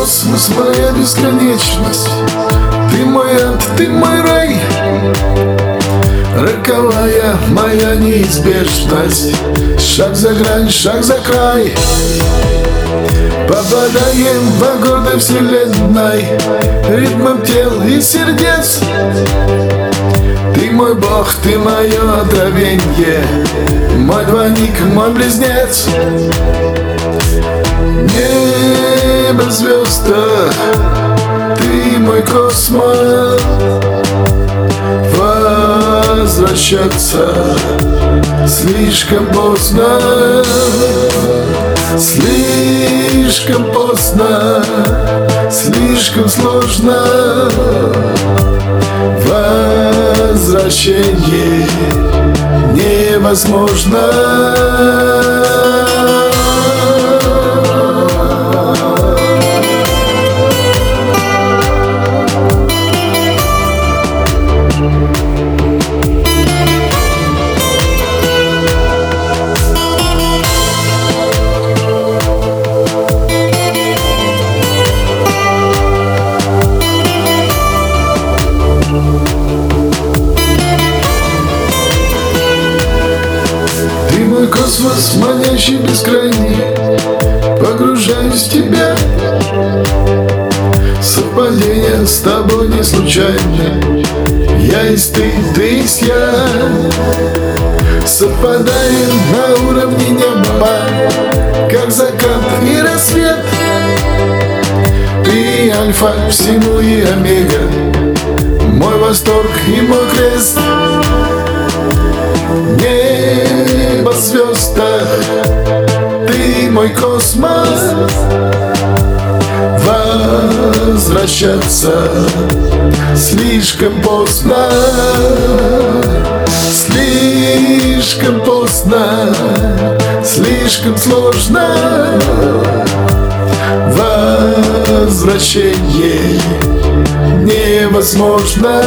космос, моя бесконечность Ты мой ад, ты мой рай. Роковая моя неизбежность. Шаг за грань, шаг за край. Попадаем в огонь вселенной. Ритмом тел и сердец. Ты мой бог, ты мое откровенье Мой двойник, мой близнец космос Возвращаться. Слишком поздно Слишком поздно Слишком сложно. Возвращение невозможно Ты мой космос, манящий бескрайний Погружаюсь в тебя. Совпадение с тобой не случайно. Я есть ты, ты есть я. Совпадаем на уровне неба Как закат и рассвет. Ты альфа всему и омега восторг и мой крест Небо, звезда Ты мой космос. Возвращаться Слишком поздно. Слишком поздно Слишком сложно. Возвращение невозможно